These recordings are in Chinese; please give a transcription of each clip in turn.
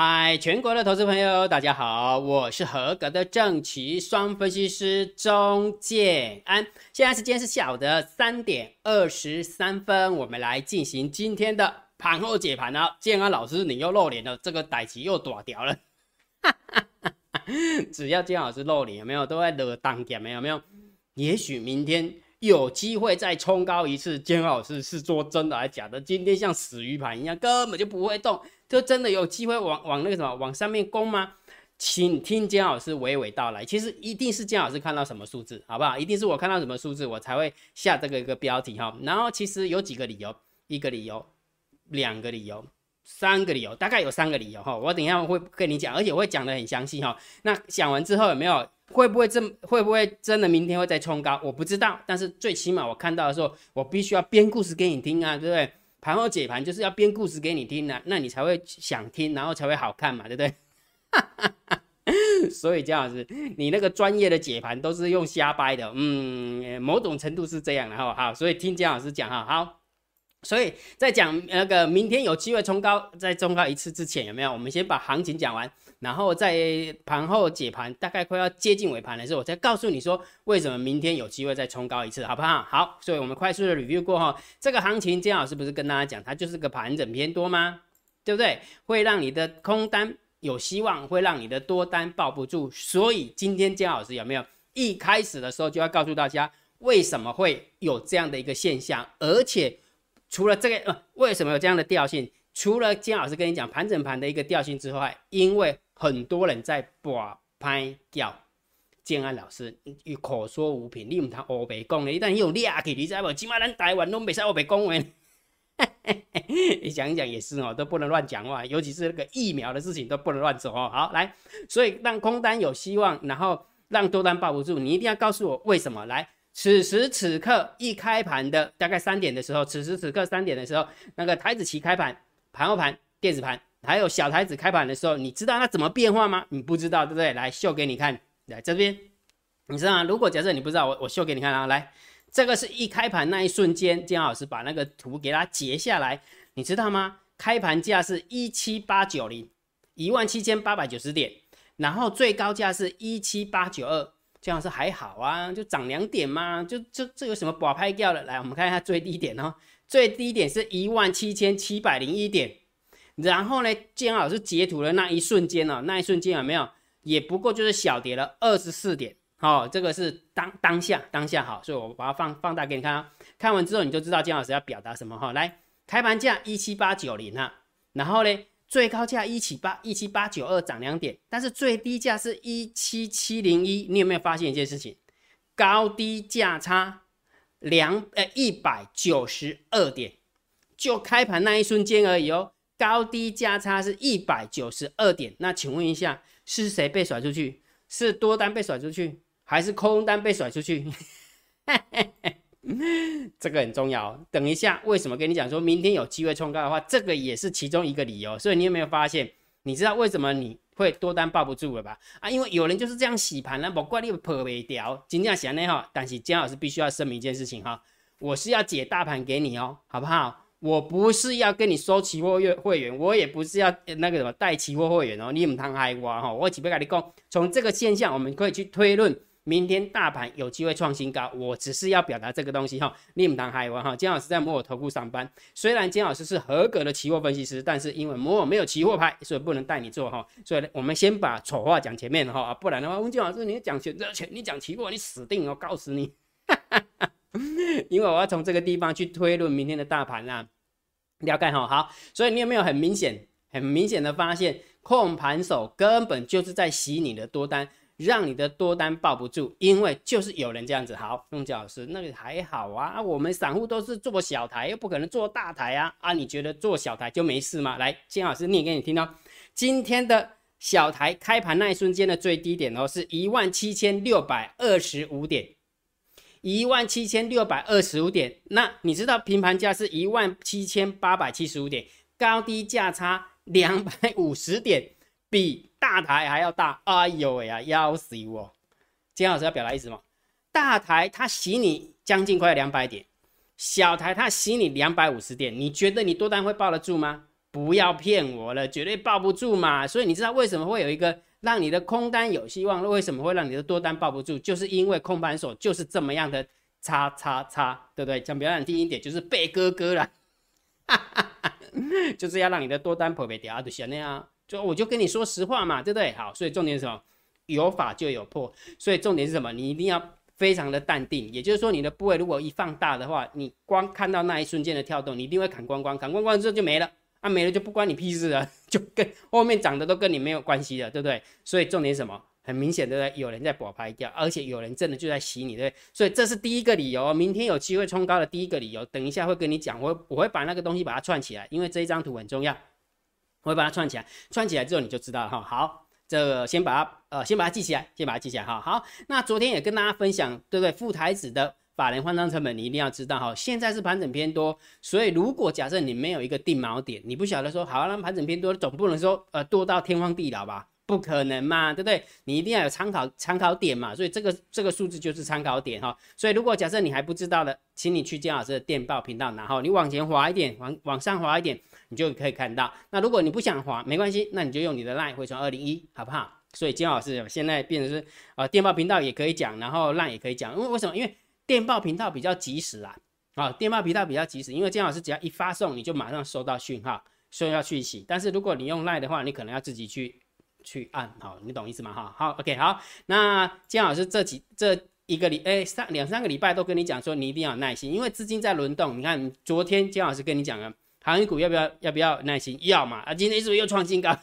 嗨，全国的投资朋友，大家好，我是合格的正奇双分析师钟建安。现在时间是下午的三点二十三分，我们来进行今天的盘后解盘啊。建安老师，你又露脸了，这个歹棋又躲掉了。只要建安老师露脸，有没有都在惹当点？没有没有？也许明天有机会再冲高一次。建安老师是说真的还是假的？今天像死鱼盘一样，根本就不会动。就真的有机会往往那个什么往上面攻吗？请听姜老师娓娓道来。其实一定是姜老师看到什么数字，好不好？一定是我看到什么数字，我才会下这个一个标题哈。然后其实有几个理由，一个理由，两个理由，三个理由，大概有三个理由哈。我等一下会跟你讲，而且我会讲的很详细哈。那讲完之后有没有会不会真会不会真的明天会再冲高？我不知道，但是最起码我看到的时候，我必须要编故事给你听啊，对不对？盘后解盘就是要编故事给你听的，那你才会想听，然后才会好看嘛，对不对？所以姜老师，你那个专业的解盘都是用瞎掰的，嗯，某种程度是这样的哈。好，所以听姜老师讲哈，好。所以在讲那个明天有机会冲高，在冲高一次之前有没有？我们先把行情讲完。然后在盘后解盘，大概快要接近尾盘的时候，我再告诉你说为什么明天有机会再冲高一次，好不好？好，所以我们快速的 review 过哈，这个行情，姜老师不是跟大家讲，它就是个盘整偏多吗？对不对？会让你的空单有希望，会让你的多单抱不住。所以今天姜老师有没有一开始的时候就要告诉大家为什么会有这样的一个现象？而且除了这个，呃，为什么有这样的调性？除了姜老师跟你讲盘整盘的一个调性之外，因为很多人在把拍叫建安老师，你口说无凭，你唔通乌白讲的，一旦有裂起，你知无？起码咱台湾拢袂使乌白讲话。你想一想也是哦，都不能乱讲话，尤其是那个疫苗的事情都不能乱做哦。好，来，所以让空单有希望，然后让多单抱不住，你一定要告诉我为什么？来，此时此刻一开盘的大概三点的时候，此时此刻三点的时候，那个台子期开盘，盘后盘，电子盘。还有小台子开盘的时候，你知道它怎么变化吗？你不知道，对不对？来秀给你看，来这边，你知道吗？如果假设你不知道，我我秀给你看啊。来，这个是一开盘那一瞬间，姜老师把那个图给它截下来，你知道吗？开盘价是一七八九零，一万七千八百九十点，然后最高价是一七八九二，姜老师还好啊，就涨两点嘛，就就这有什么不好拍掉的？来，我们看一下最低点哦，最低点是一万七千七百零一点。然后呢，建老师截图的那一瞬间呢，那一瞬间有没有？也不过就是小跌了二十四点，好，这个是当当下当下好，所以我把它放放大给你看啊。看完之后你就知道建老师要表达什么哈。来，开盘价一七八九零啊，然后呢，最高价一七八一七八九二涨两点，但是最低价是一七七零一，你有没有发现一件事情？高低价差两呃一百九十二点，就开盘那一瞬间而已哦。高低价差是一百九十二点，那请问一下，是谁被甩出去？是多单被甩出去，还是空单被甩出去？这个很重要。等一下，为什么跟你讲说明天有机会冲高的话，这个也是其中一个理由。所以你有没有发现？你知道为什么你会多单抱不住了吧？啊，因为有人就是这样洗盘了，不怪你破不掉。今天想呢哈，但是姜老师必须要声明一件事情哈，我是要解大盘给你哦，好不好？我不是要跟你收期货月会员，我也不是要那个什么带期货会员哦，你唔通害我哈！我只不跟你讲，从这个现象，我们可以去推论明天大盘有机会创新高。我只是要表达这个东西哈，你唔通害我哈！金老师在摩尔投顾上班，虽然金老师是合格的期货分析师，但是因为摩尔没有期货牌，所以不能带你做哈。所以我们先把丑话讲前面哈，不然的话，温金老师你讲选择权，你讲期货，你死定，我告诉你。因为我要从这个地方去推论明天的大盘啊，了解哈好，所以你有没有很明显、很明显的发现，控盘手根本就是在洗你的多单，让你的多单抱不住，因为就是有人这样子。好，孟教老师，那个还好啊，我们散户都是做小台，又不可能做大台啊啊，你觉得做小台就没事吗？来，金老师念给你听哦，今天的小台开盘那一瞬间的最低点哦，是一万七千六百二十五点。一万七千六百二十五点，那你知道平盘价是一万七千八百七十五点，高低价差两百五十点，比大台还要大。哎呦喂呀，要死我！金老师要表达意思吗？大台它洗你将近快两百点，小台它洗你两百五十点，你觉得你多单会抱得住吗？不要骗我了，绝对抱不住嘛。所以你知道为什么会有一个让你的空单有希望？为什么会让你的多单抱不住？就是因为空盘手就是这么样的叉叉叉，对不对？讲比较难听一点，就是背哥哥了，就是要让你的多单破不掉啊，就像那样。就我就跟你说实话嘛，对不对？好，所以重点是什么？有法就有破，所以重点是什么？你一定要非常的淡定。也就是说，你的部位如果一放大的话，你光看到那一瞬间的跳动，你一定会砍光光，砍光光之后就没了。啊，没了就不关你屁事了，就跟后面涨的都跟你没有关系了，对不对？所以重点什么？很明显的，有人在 bỏ 拍掉，而且有人真的就在洗你，对不对？所以这是第一个理由。明天有机会冲高的第一个理由，等一下会跟你讲，我我会把那个东西把它串起来，因为这一张图很重要，我会把它串起来，串起来之后你就知道了哈。好，这个先把它呃先把它记起来，先把它记起来哈。好，那昨天也跟大家分享，对不对？副台子的。法人换仓成本，你一定要知道哈。现在是盘整偏多，所以如果假设你没有一个定锚点，你不晓得说好，那盘整偏多，总不能说呃多到天荒地老吧？不可能嘛，对不对？你一定要有参考参考点嘛。所以这个这个数字就是参考点哈。所以如果假设你还不知道的，请你去姜老师的电报频道，然后你往前滑一点，往往上滑一点，你就可以看到。那如果你不想滑，没关系，那你就用你的 line 回传二零一，好不好？所以姜老师现在变成是呃电报频道也可以讲，然后 line 也可以讲，因为为什么？因为电报频道比较及时啊，啊，电报频道比较及时，因为姜老师只要一发送，你就马上收到讯号，所以要去洗。但是如果你用 Line 的话，你可能要自己去去按，好，你懂意思吗？哈，好，OK，好。那姜老师这几这一个礼，哎，三两三个礼拜都跟你讲说，你一定要有耐心，因为资金在轮动。你看昨天姜老师跟你讲了，航运股要不要要不要耐心？要嘛，啊，今天是不是又创新高？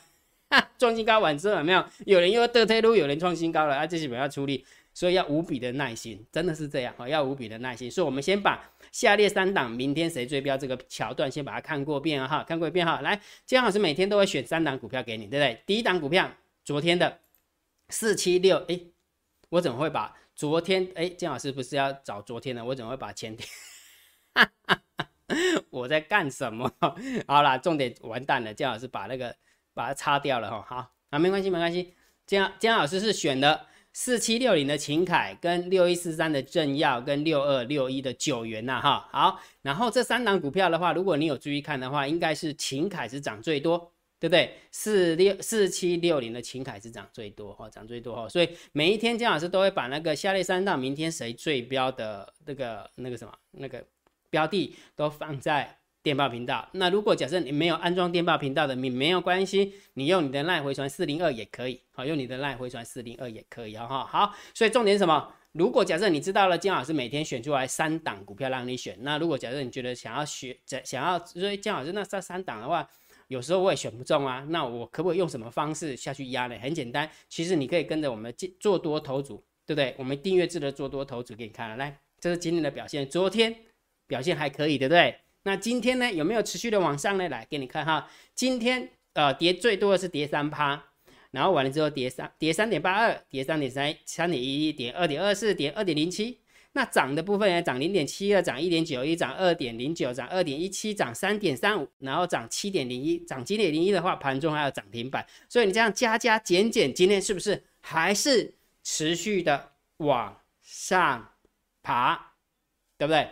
创新高完之后有没有？有人又得退路，有人创新高了，啊，这是不要出力。所以要无比的耐心，真的是这样啊！要无比的耐心。所以，我们先把下列三档明天谁追标这个桥段先把它看过遍！哈，看过一遍哈。来，姜老师每天都会选三档股票给你，对不对？第一档股票，昨天的四七六，哎，我怎么会把昨天？哎，姜老师不是要找昨天的？我怎么会把前天？我在干什么？好啦，重点完蛋了，姜老师把那个把它擦掉了哈。好，啊，没关系，没关系。姜姜老师是选的。四七六零的秦凯跟六一四三的正耀跟六二六一的九元呐，哈好，然后这三档股票的话，如果你有注意看的话，应该是秦凯是涨最多，对不对？四六四七六零的秦凯是涨最多，哦，涨最多哦，所以每一天姜老师都会把那个下列三档明天谁最标的那个那个什么那个标的都放在。电报频道，那如果假设你没有安装电报频道的，你没有关系，你用你的赖回传四零二也可以，好，用你的赖回传四零二也可以，哈，好，所以重点什么？如果假设你知道了姜老师每天选出来三档股票让你选，那如果假设你觉得想要学，想要追姜老师那这三档的话，有时候我也选不中啊，那我可不可以用什么方式下去压呢？很简单，其实你可以跟着我们做多头组，对不对？我们订阅制的做多头组给你看了，来，这是今天的表现，昨天表现还可以，对不对？那今天呢有没有持续的往上呢？来给你看哈，今天呃跌最多的是跌三趴，然后完了之后跌三跌三点八二，跌三点三三点一一，跌二点二四，跌二点零七。那涨的部分呢，涨零点七二，涨一点九一，涨二点零九，涨二点一七，涨三点三五，然后涨七点零一，涨七点零一的话，盘中还有涨停板。所以你这样加加减减，今天是不是还是持续的往上爬，对不对？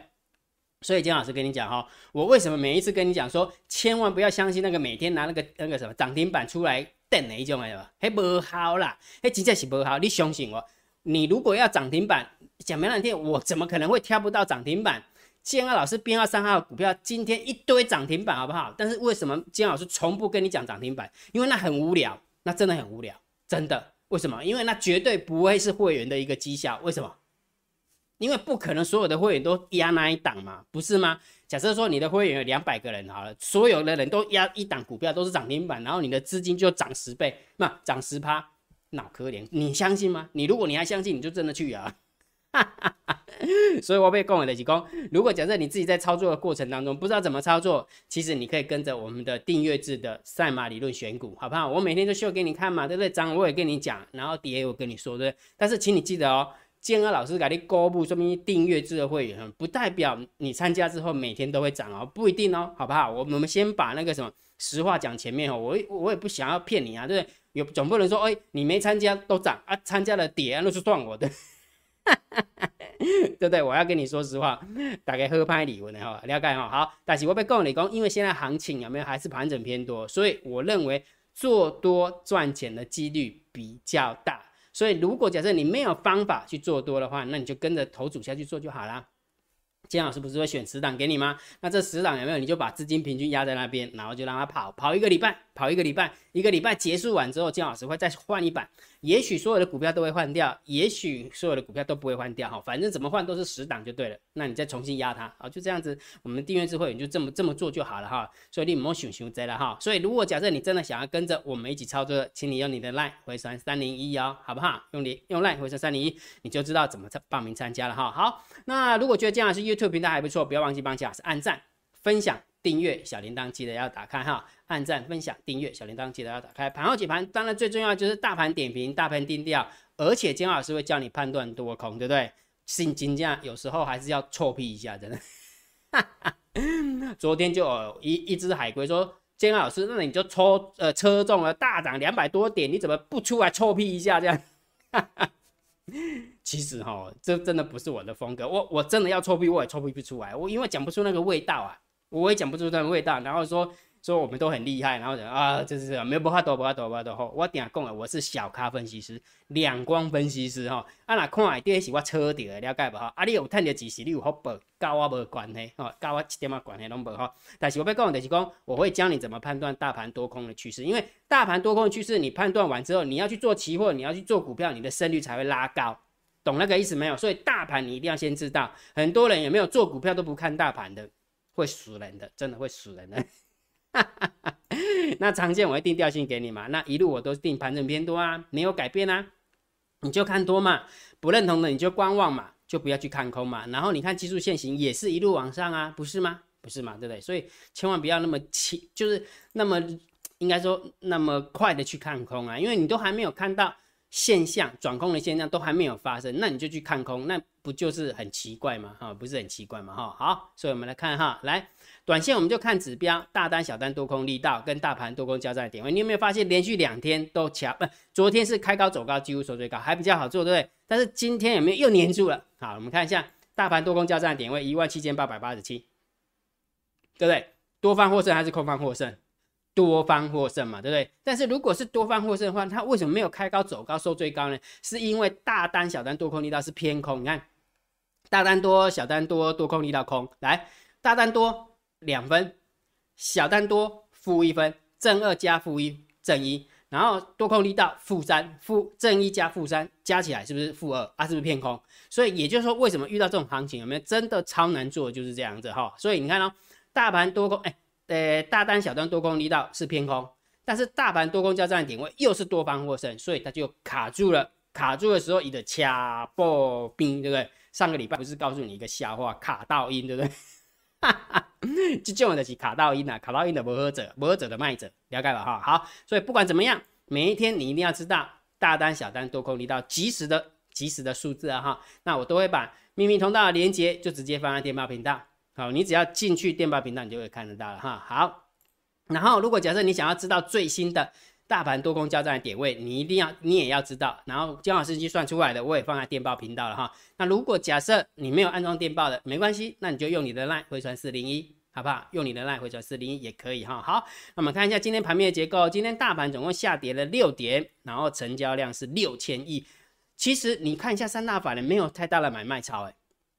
所以金老师跟你讲哈，我为什么每一次跟你讲说，千万不要相信那个每天拿那个那个什么涨停板出来等的一种哎，嘿不好啦，嘿真正是不好，你相信我，你如果要涨停板，讲没两天，我怎么可能会挑不到涨停板？建二老师编号三号股票今天一堆涨停板好不好？但是为什么金老师从不跟你讲涨停板？因为那很无聊，那真的很无聊，真的。为什么？因为那绝对不会是会员的一个绩效。为什么？因为不可能所有的会员都压那一档嘛，不是吗？假设说你的会员有两百个人好了，所有的人都压一档股票都是涨停板，然后你的资金就涨十倍，那涨十趴，脑壳怜，你相信吗？你如果你还相信，你就真的去啊！所以我被供了的几公，如果假设你自己在操作的过程当中不知道怎么操作，其实你可以跟着我们的订阅制的赛马理论选股，好不好？我每天都秀给你看嘛，对不对？涨我也跟你讲，然后跌我跟你说，对不对？但是请你记得哦。建二老师给你公布，说明订阅制的会员，不代表你参加之后每天都会涨哦，不一定哦，好不好？我我们先把那个什么实话讲前面哦，我我也不想要骗你啊，对不对？有总不能说，哎，你没参加都涨啊，参加了跌啊那是算我的，对不 对？我要跟你说实话，大概喝拍理论的哈，了解哈。好，但是我被告你讲，因为现在行情有没有还是盘整偏多，所以我认为做多赚钱的几率比较大。所以如果假设你没有方法去做多的话，那你就跟着头组下去做就好了。金老师不是会选十档给你吗？那这十档有没有？你就把资金平均压在那边，然后就让它跑跑一个礼拜，跑一个礼拜，一个礼拜结束完之后，金老师会再换一版。也许所有的股票都会换掉，也许所有的股票都不会换掉哈，反正怎么换都是十档就对了。那你再重新压它啊，就这样子，我们订阅智慧你就这么这么做就好了哈。所以你莫想想这了哈。所以如果假设你真的想要跟着我们一起操作，请你用你的 line 回传三零一哦，好不好？用你用 line 回传三零一，你就知道怎么参报名参加了哈。好，那如果觉得姜老师 YouTube 平台还不错，不要忘记帮姜老师按赞、分享、订阅小铃铛，记得要打开哈。按赞、分享、订阅小铃铛，记得要打开。盘后解盘，当然最重要就是大盘点评、大盘定调，而且金老师会教你判断多空，对不对？信金价有时候还是要臭屁一下，真的。昨天就有一一只海龟说：“金老师，那你就抽呃车中了大涨两百多点，你怎么不出来臭屁一下？”这样。其实哈，这真的不是我的风格。我我真的要臭屁，我也臭屁不出来。我因为讲不出那个味道啊，我也讲不出那个味道，然后说。说我们都很厉害，然后讲啊，就是没有不怕多，不怕多，不怕多吼。我顶下讲了，我是小咖分析师，两光分析师哈。啊，那看第一是我车底的，了解不哈？啊，你有赚到几时，你有好报，跟我无关系哈，跟我一点啊关系拢无哈。但是我要讲的就是讲，我会教你怎么判断大盘多空的趋势，因为大盘多空的趋势，你判断完之后，你要去做期货，你要去做股票，你的胜率才会拉高，懂那个意思没有？所以大盘你一定要先知道。很多人有没有做股票都不看大盘的，会死人的，真的会死人的。那常见我会定调性给你嘛？那一路我都定盘整偏多啊，没有改变啊，你就看多嘛，不认同的你就观望嘛，就不要去看空嘛。然后你看技术线型也是一路往上啊，不是吗？不是嘛，对不对？所以千万不要那么轻，就是那么应该说那么快的去看空啊，因为你都还没有看到现象转空的现象都还没有发生，那你就去看空，那不就是很奇怪吗？哈，不是很奇怪吗？哈，好，所以我们来看哈，来。短线我们就看指标，大单、小单、多空力道跟大盘多空交战的点位。你有没有发现连续两天都强？不，昨天是开高走高，几乎收最高，还比较好做，对不对？但是今天有没有又黏住了？好，我们看一下大盘多空交战的点位一万七千八百八十七，对不对？多方获胜还是空方获胜？多方获胜嘛，对不对？但是如果是多方获胜的话，它为什么没有开高走高收最高呢？是因为大单、小单、多空力道是偏空。你看，大单多，小单多，多空力道空。来，大单多。两分，小单多负一分，正二加负一正一，然后多空力道负三负正一加负三加起来是不是负二啊？是不是偏空？所以也就是说，为什么遇到这种行情有没有真的超难做？就是这样子哈。所以你看哦，大盘多空哎，呃，大单小单多空力道是偏空，但是大盘多空交战点位又是多方获胜，所以它就卡住了。卡住的时候，你的掐破冰，对不对？上个礼拜不是告诉你一个笑话，卡到音，对不对？哈哈。这种就是卡到音啊，卡到音的磨合者，磨合者的卖者，了解了哈。好，所以不管怎么样，每一天你一定要知道大单、小单、多空力道及时的、及时的数字啊哈。那我都会把秘密通道的连接就直接放在电报频道。好，你只要进去电报频道，你就会看得到了哈。好，然后如果假设你想要知道最新的。大盘多空交战的点位，你一定要，你也要知道。然后姜老师计算出来的，我也放在电报频道了哈。那如果假设你没有安装电报的，没关系，那你就用你的 LINE 回传四零一，好不好？用你的奈回传四零一也可以哈。好，那我们看一下今天盘面的结构。今天大盘总共下跌了六点，然后成交量是六千亿。其实你看一下三大法人没有太大的买卖超，哎，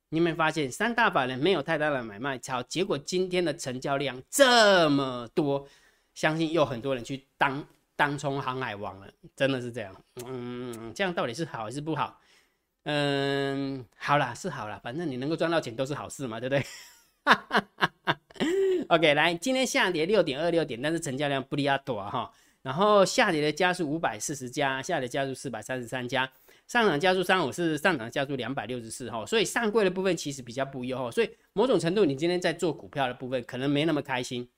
你有没有发现三大法人没有太大的买卖超？结果今天的成交量这么多，相信又很多人去当。当冲航海王了，真的是这样。嗯，这样到底是好还是不好？嗯，好啦，是好啦，反正你能够赚到钱都是好事嘛，对不对哈哈哈？OK，来，今天下跌六点二六点，但是成交量不离亚多哈。然后下跌的家数五百四十家，下跌家数四百三十三家，上涨加速三五是上涨加速两百六十四哈。所以上柜的部分其实比较不优哈。所以某种程度，你今天在做股票的部分可能没那么开心，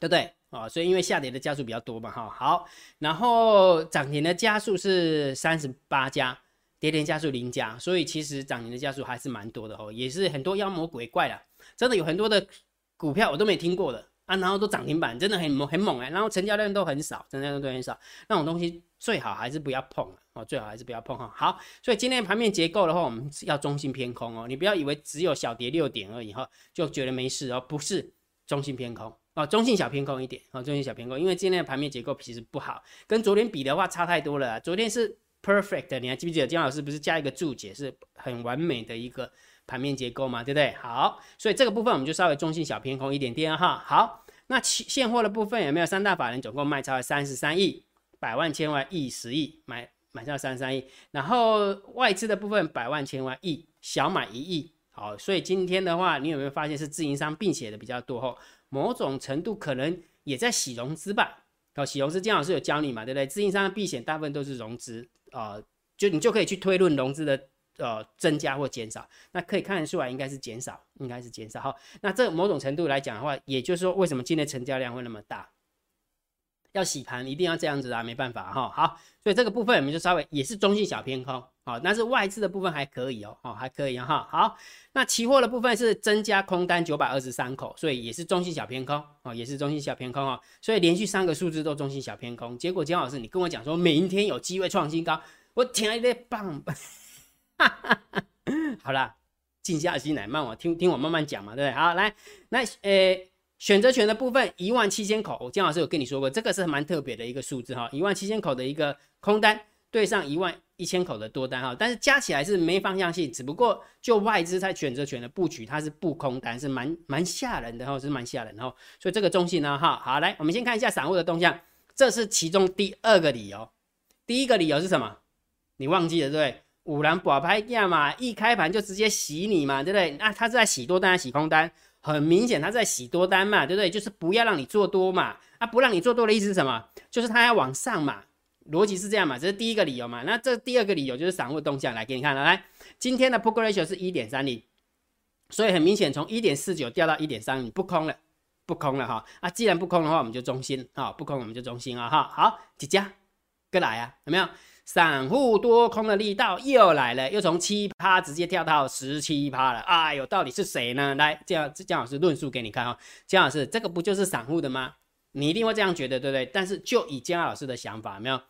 对不对？啊，所以因为下跌的加速比较多嘛，哈，好，然后涨停的加速是三十八家，跌停加速零家，所以其实涨停的加速还是蛮多的哦，也是很多妖魔鬼怪的，真的有很多的股票我都没听过的啊，然后都涨停板，真的很猛很猛哎，然后成交量都很少，成交量都很少，那种东西最好还是不要碰哦，最好还是不要碰哈。好，所以今天盘面结构的话，我们要中性偏空哦，你不要以为只有小跌六点而已哈，就觉得没事哦，不是中性偏空哦，中性小偏空一点哦，中性小偏空，因为今天的盘面结构其实不好，跟昨天比的话差太多了。昨天是 perfect，你还记不记得姜老师不是加一个注解，是很完美的一个盘面结构嘛，对不对？好，所以这个部分我们就稍微中性小偏空一点点哈。好，那期现货的部分有没有三大法人总共卖超了三十三亿？百万千万亿十亿买买下三十三亿，然后外资的部分百万千万亿小买一亿，好，所以今天的话，你有没有发现是自营商并写的比较多？吼，某种程度可能也在洗融资吧？哦，洗融资，姜老师有教你嘛，对不对？自营商的避险大部分都是融资啊，就你就可以去推论融资的呃增加或减少，那可以看得出来应该是减少，应该是减少。好，那这某种程度来讲的话，也就是说为什么今天成交量会那么大？要洗盘一定要这样子啊，没办法哈。好，所以这个部分我们就稍微也是中性小偏空，好，但是外资的部分还可以哦，哦还可以哈。好，那期货的部分是增加空单九百二十三口，所以也是中性小偏空哦，也是中性小偏空哦。所以连续三个数字都中性小偏空，结果姜老师你跟我讲说明天有机会创新高，我听一点棒，好啦，静下心来，慢我听听我慢慢讲嘛，对不对？好，来，那呃。选择权的部分一万七千口，姜老师有跟你说过，这个是蛮特别的一个数字哈，一万七千口的一个空单对上一万一千口的多单哈，但是加起来是没方向性，只不过就外资在选择权的布局，它是不空单，是蛮蛮吓人的哈，是蛮吓人的哈，所以这个中性呢哈，好来，我们先看一下散户的动向，这是其中第二个理由，第一个理由是什么？你忘记了对不对？五蓝宝拍价嘛，一开盘就直接洗你嘛，对不对？那他是在洗多单还是洗空单？很明显，他在洗多单嘛，对不对？就是不要让你做多嘛。啊，不让你做多的意思是什么？就是他要往上嘛。逻辑是这样嘛，这是第一个理由嘛。那这第二个理由就是散户动向，来给你看了。来，今天的 p o k ratio 是一点三零，所以很明显从一点四九掉到一点三零，不空了，不空了哈。啊，既然不空的话，我们就中心啊，不空我们就中心啊哈。好，几家，跟来啊，有没有？散户多空的力道又来了，又从七趴直接跳到十七趴了。哎呦，到底是谁呢？来，这样姜老师论述给你看哈。姜老师，这个不就是散户的吗？你一定会这样觉得，对不对？但是就以姜老师的想法，没有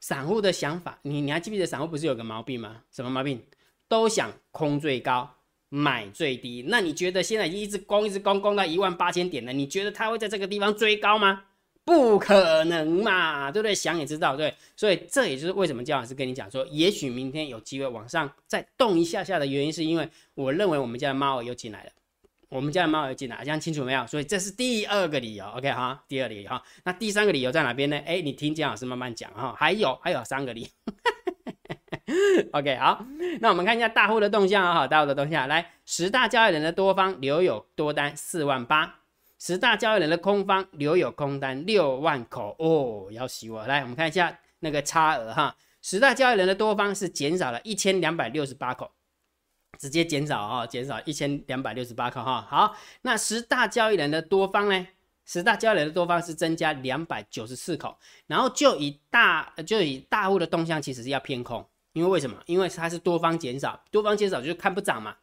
散户的想法，你你还记不记得散户不是有个毛病吗？什么毛病？都想空最高，买最低。那你觉得现在已经一直攻，一直攻，攻到一万八千点了，你觉得他会在这个地方追高吗？不可能嘛，对不对？想也知道，对，所以这也就是为什么姜老师跟你讲说，也许明天有机会往上再动一下下的原因，是因为我认为我们家的猫又进来了，我们家的猫又进来，这样清楚没有？所以这是第二个理由，OK 哈，第二理由哈。那第三个理由在哪边呢？哎，你听姜老师慢慢讲哈。还有还有三个理由，OK 好。那我们看一下大户的动向啊，大户的动向，来十大交易人的多方留有多单四万八。十大交易人的空方留有空单六万口哦，要洗我来，我们看一下那个差额哈。十大交易人的多方是减少了一千两百六十八口，直接减少啊，减少一千两百六十八口哈。好，那十大交易人的多方呢？十大交易人的多方是增加两百九十四口，然后就以大就以大户的动向其实是要偏空，因为为什么？因为它是多方减少，多方减少就是看不涨嘛。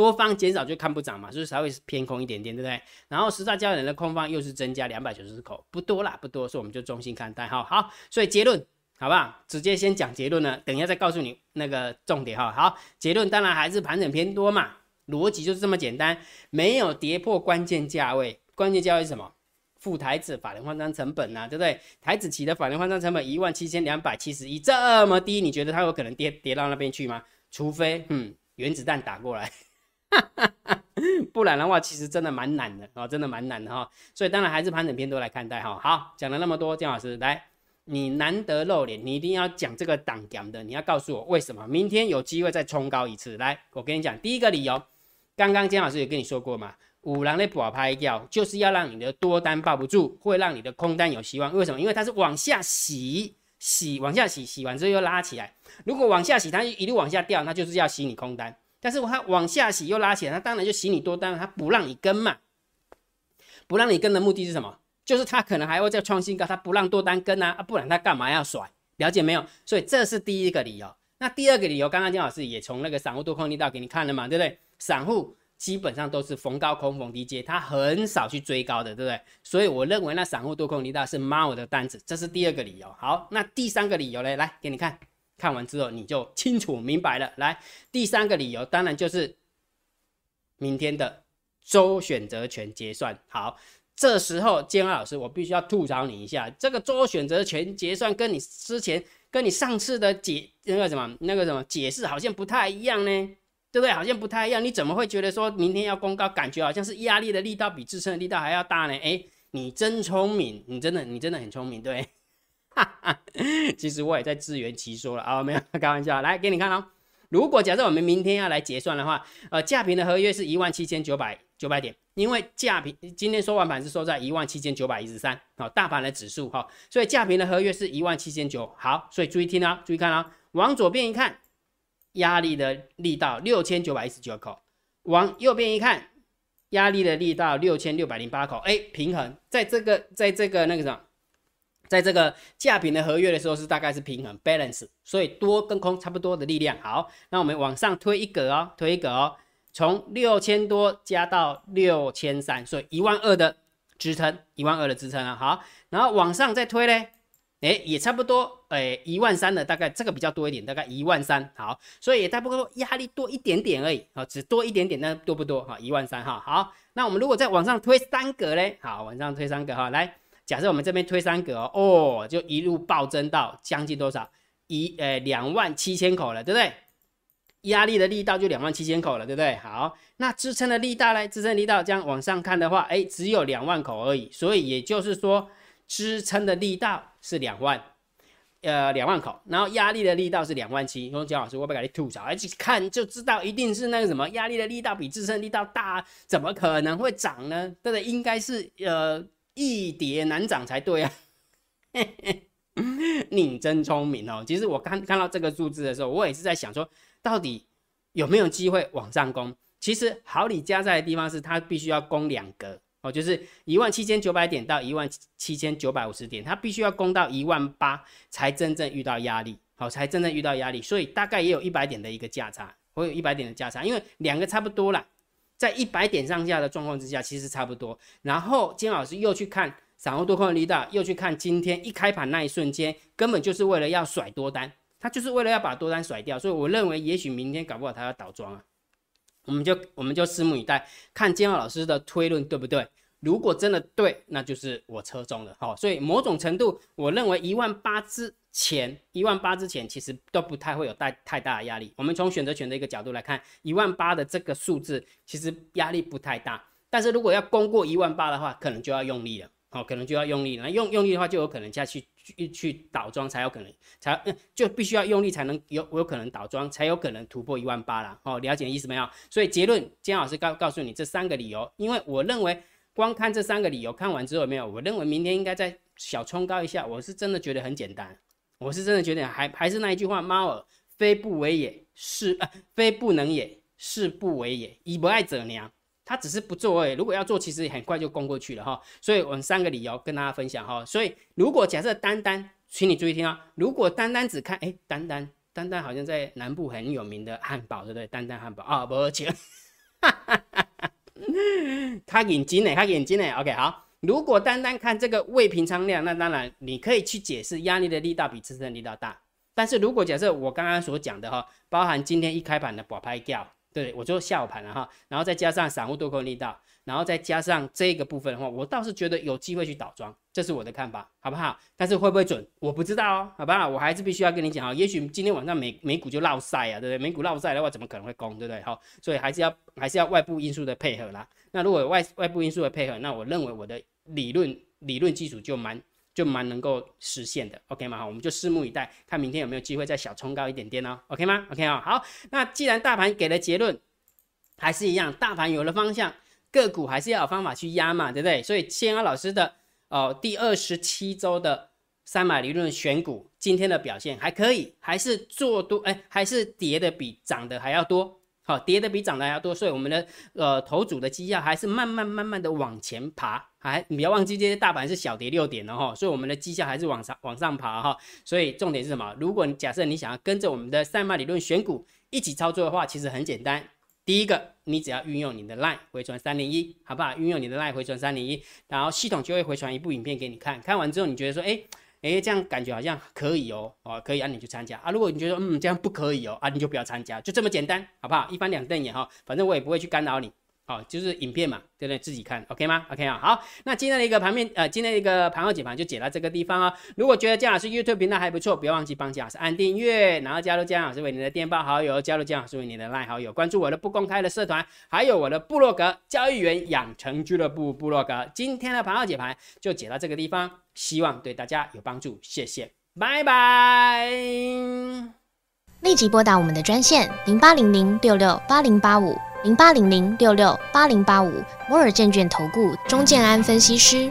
多方减少就看不涨嘛，所以才会偏空一点点，对不对？然后十大交易人的空方又是增加两百九十口，不多啦，不多，所以我们就中心看待哈。好，所以结论好不好？直接先讲结论呢，等一下再告诉你那个重点哈。好，结论当然还是盘整偏多嘛，逻辑就是这么简单，没有跌破关键价位，关键价位是什么？副台子法人换仓成本呐，对不对？台子期的法人换仓成本一万七千两百七十一，这么低，你觉得它有可能跌跌到那边去吗？除非嗯，原子弹打过来。不然的话，其实真的蛮难的哦，真的蛮难的哈。所以当然还是盘整偏多来看待哈。好，讲了那么多，姜老师来，你难得露脸，你一定要讲这个挡点的，你要告诉我为什么明天有机会再冲高一次。来，我跟你讲，第一个理由，刚刚姜老师也跟你说过嘛，五郎的保拍掉，就是要让你的多单抱不住，会让你的空单有希望。为什么？因为它是往下洗，洗往下洗，洗完之后又拉起来。如果往下洗，它一路往下掉，那就是要洗你空单。但是它往下洗又拉起来，它当然就洗你多单，它不让你跟嘛，不让你跟的目的是什么？就是它可能还会再创新高，它不让多单跟啊，啊不然它干嘛要甩？了解没有？所以这是第一个理由。那第二个理由，刚刚金老师也从那个散户多空力道给你看了嘛，对不对？散户基本上都是逢高空逢低接，它很少去追高的，对不对？所以我认为那散户多空力道是猫的单子，这是第二个理由。好，那第三个理由呢？来给你看，看完之后你就清楚明白了。来，第三个理由当然就是明天的周选择权结算。好，这时候建安老师，我必须要吐槽你一下，这个周选择权结算跟你之前跟你上次的解那个什么那个什么解释好像不太一样呢。对不对？好像不太一样。你怎么会觉得说明天要公告，感觉好像是压力的力道比支撑的力道还要大呢？哎，你真聪明，你真的，你真的很聪明，对。哈 哈其实我也在自圆其说了。啊，没有开玩笑。来给你看哦，如果假设我们明天要来结算的话，呃，价平的合约是一万七千九百九百点，因为价平今天收完盘是收在一万七千九百一十三，好，大盘的指数哈，所以价平的合约是一万七千九。好，所以注意听啊，注意看啊，往左边一看。压力的力道六千九百一十九口，往右边一看，压力的力道六千六百零八口，哎，平衡，在这个，在这个那个什么，在这个价品的合约的时候是大概是平衡 balance，所以多跟空差不多的力量。好，那我们往上推一格哦，推一格哦，从六千多加到六千三，所以一万二的支撑，一万二的支撑啊。好，然后往上再推嘞。哎，也差不多，哎，一万三的大概这个比较多一点，大概一万三，好，所以也差不多压力多一点点而已，啊，只多一点点，那多不多？哈，一万三，哈，好，那我们如果再往上推三格嘞，好，往上推三格，哈，来，假设我们这边推三格哦，就一路暴增到将近多少？一，呃，两万七千口了，对不对？压力的力道就两万七千口了，对不对？好，那支撑的力道呢？支撑力道这样往上看的话，哎，只有两万口而已，所以也就是说。支撑的力道是两万，呃，两万口，然后压力的力道是两万七。说姜老师，我不给你吐槽，而且看就知道一定是那个什么压力的力道比支撑力道大，怎么可能会涨呢？对不对？应该是呃一跌难涨才对啊。你真聪明哦。其实我看看到这个数字的时候，我也是在想说，到底有没有机会往上攻？其实好理加在的地方是它必须要攻两格。哦，就是一万七千九百点到一万七千九百五十点，它必须要攻到一万八才真正遇到压力，好，才真正遇到压力，所以大概也有一百点的一个价差，会有一百点的价差，因为两个差不多了，在一百点上下的状况之下，其实差不多。然后金老师又去看散户多空的力道，又去看今天一开盘那一瞬间，根本就是为了要甩多单，他就是为了要把多单甩掉，所以我认为也许明天搞不好他要倒庄啊。我们就我们就拭目以待，看金老师的推论对不对？如果真的对，那就是我车中的好。所以某种程度，我认为一万八之前，一万八之前其实都不太会有太太大的压力。我们从选择权的一个角度来看，一万八的这个数字其实压力不太大。但是如果要攻过一万八的话，可能就要用力了，好，可能就要用力了。用用力的话，就有可能下去去去倒装才有可能，才就必须要用力才能有有可能倒装，才有可能突破一万八了。哦，了解意思没有？所以结论，姜老师告告诉你这三个理由，因为我认为光看这三个理由，看完之后没有，我认为明天应该再小冲高一下。我是真的觉得很简单，我是真的觉得还还是那一句话，猫儿非不为也，是呃，非不能也，是不为也，以不爱者娘。他只是不做而已，如果要做，其实很快就攻过去了哈。所以我们三个理由跟大家分享哈。所以如果假设单单，请你注意听啊，如果单单只看，哎，单单单单好像在南部很有名的汉堡，对不对？单单汉堡啊，不钱，哈哈哈哈他眼睛呢？他眼睛呢？OK，好。如果单单看这个未平仓量，那当然你可以去解释压力的力道比支撑力道大。但是如果假设我刚刚所讲的哈，包含今天一开盘的保拍掉。对，我就下午盘了哈，然后再加上散户多空力道，然后再加上这个部分的话，我倒是觉得有机会去倒庄，这是我的看法，好不好？但是会不会准，我不知道哦，好不好？我还是必须要跟你讲啊，也许今天晚上美美股就落赛啊，对不对？美股落赛的话，怎么可能会攻，对不对？好，所以还是要还是要外部因素的配合啦。那如果外外部因素的配合，那我认为我的理论理论基础就蛮。就蛮能够实现的，OK 吗？好，我们就拭目以待，看明天有没有机会再小冲高一点点哦，OK 吗？OK 啊，好，那既然大盘给了结论，还是一样，大盘有了方向，个股还是要有方法去压嘛，对不对？所以千安老师的哦，第二十七周的三百理论选股，今天的表现还可以，还是做多，哎，还是跌的比涨的还要多。好，跌的比涨的还要多，所以我们的呃头组的绩效还是慢慢慢慢的往前爬，还你不要忘记，这些大盘是小跌六点的哈，所以我们的绩效还是往上往上爬哈。所以重点是什么？如果你假设你想要跟着我们的赛马理论选股一起操作的话，其实很简单，第一个，你只要运用你的 line 回传三零一，好不好？运用你的 line 回传三零一，然后系统就会回传一部影片给你看。看完之后，你觉得说，哎哎，这样感觉好像可以哦，哦，可以啊，你去参加啊。如果你觉得嗯这样不可以哦，啊，你就不要参加，就这么简单，好不好？一翻两瞪眼哈，反正我也不会去干扰你。好，就是影片嘛，对不对？自己看，OK 吗？OK 啊，好，那今天的一个盘面，呃，今天的一个盘后解盘就解到这个地方啊。如果觉得姜老师 YouTube 频道还不错，不要忘记帮姜老师按订阅，然后加入姜老师为你的电报好友，加入姜老师为你的 LINE 好友，关注我的不公开的社团，还有我的部落格交易员养成俱乐部部落格。今天的盘后解盘就解到这个地方，希望对大家有帮助，谢谢，拜拜。立即拨打我们的专线零八零零六六八零八五。零八零零六六八零八五摩尔证券投顾钟建安分析师，